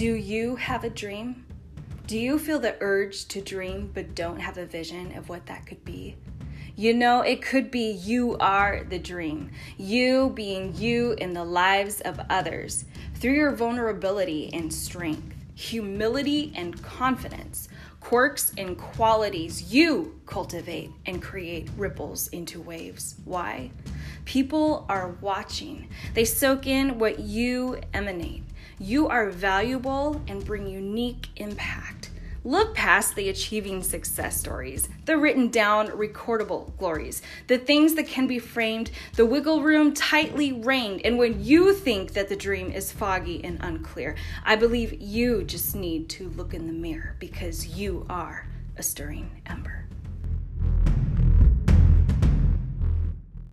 Do you have a dream? Do you feel the urge to dream but don't have a vision of what that could be? You know, it could be you are the dream, you being you in the lives of others through your vulnerability and strength, humility and confidence, quirks and qualities you cultivate and create ripples into waves. Why? People are watching, they soak in what you emanate. You are valuable and bring unique impact. Look past the achieving success stories, the written down, recordable glories, the things that can be framed, the wiggle room tightly reined. And when you think that the dream is foggy and unclear, I believe you just need to look in the mirror because you are a stirring ember.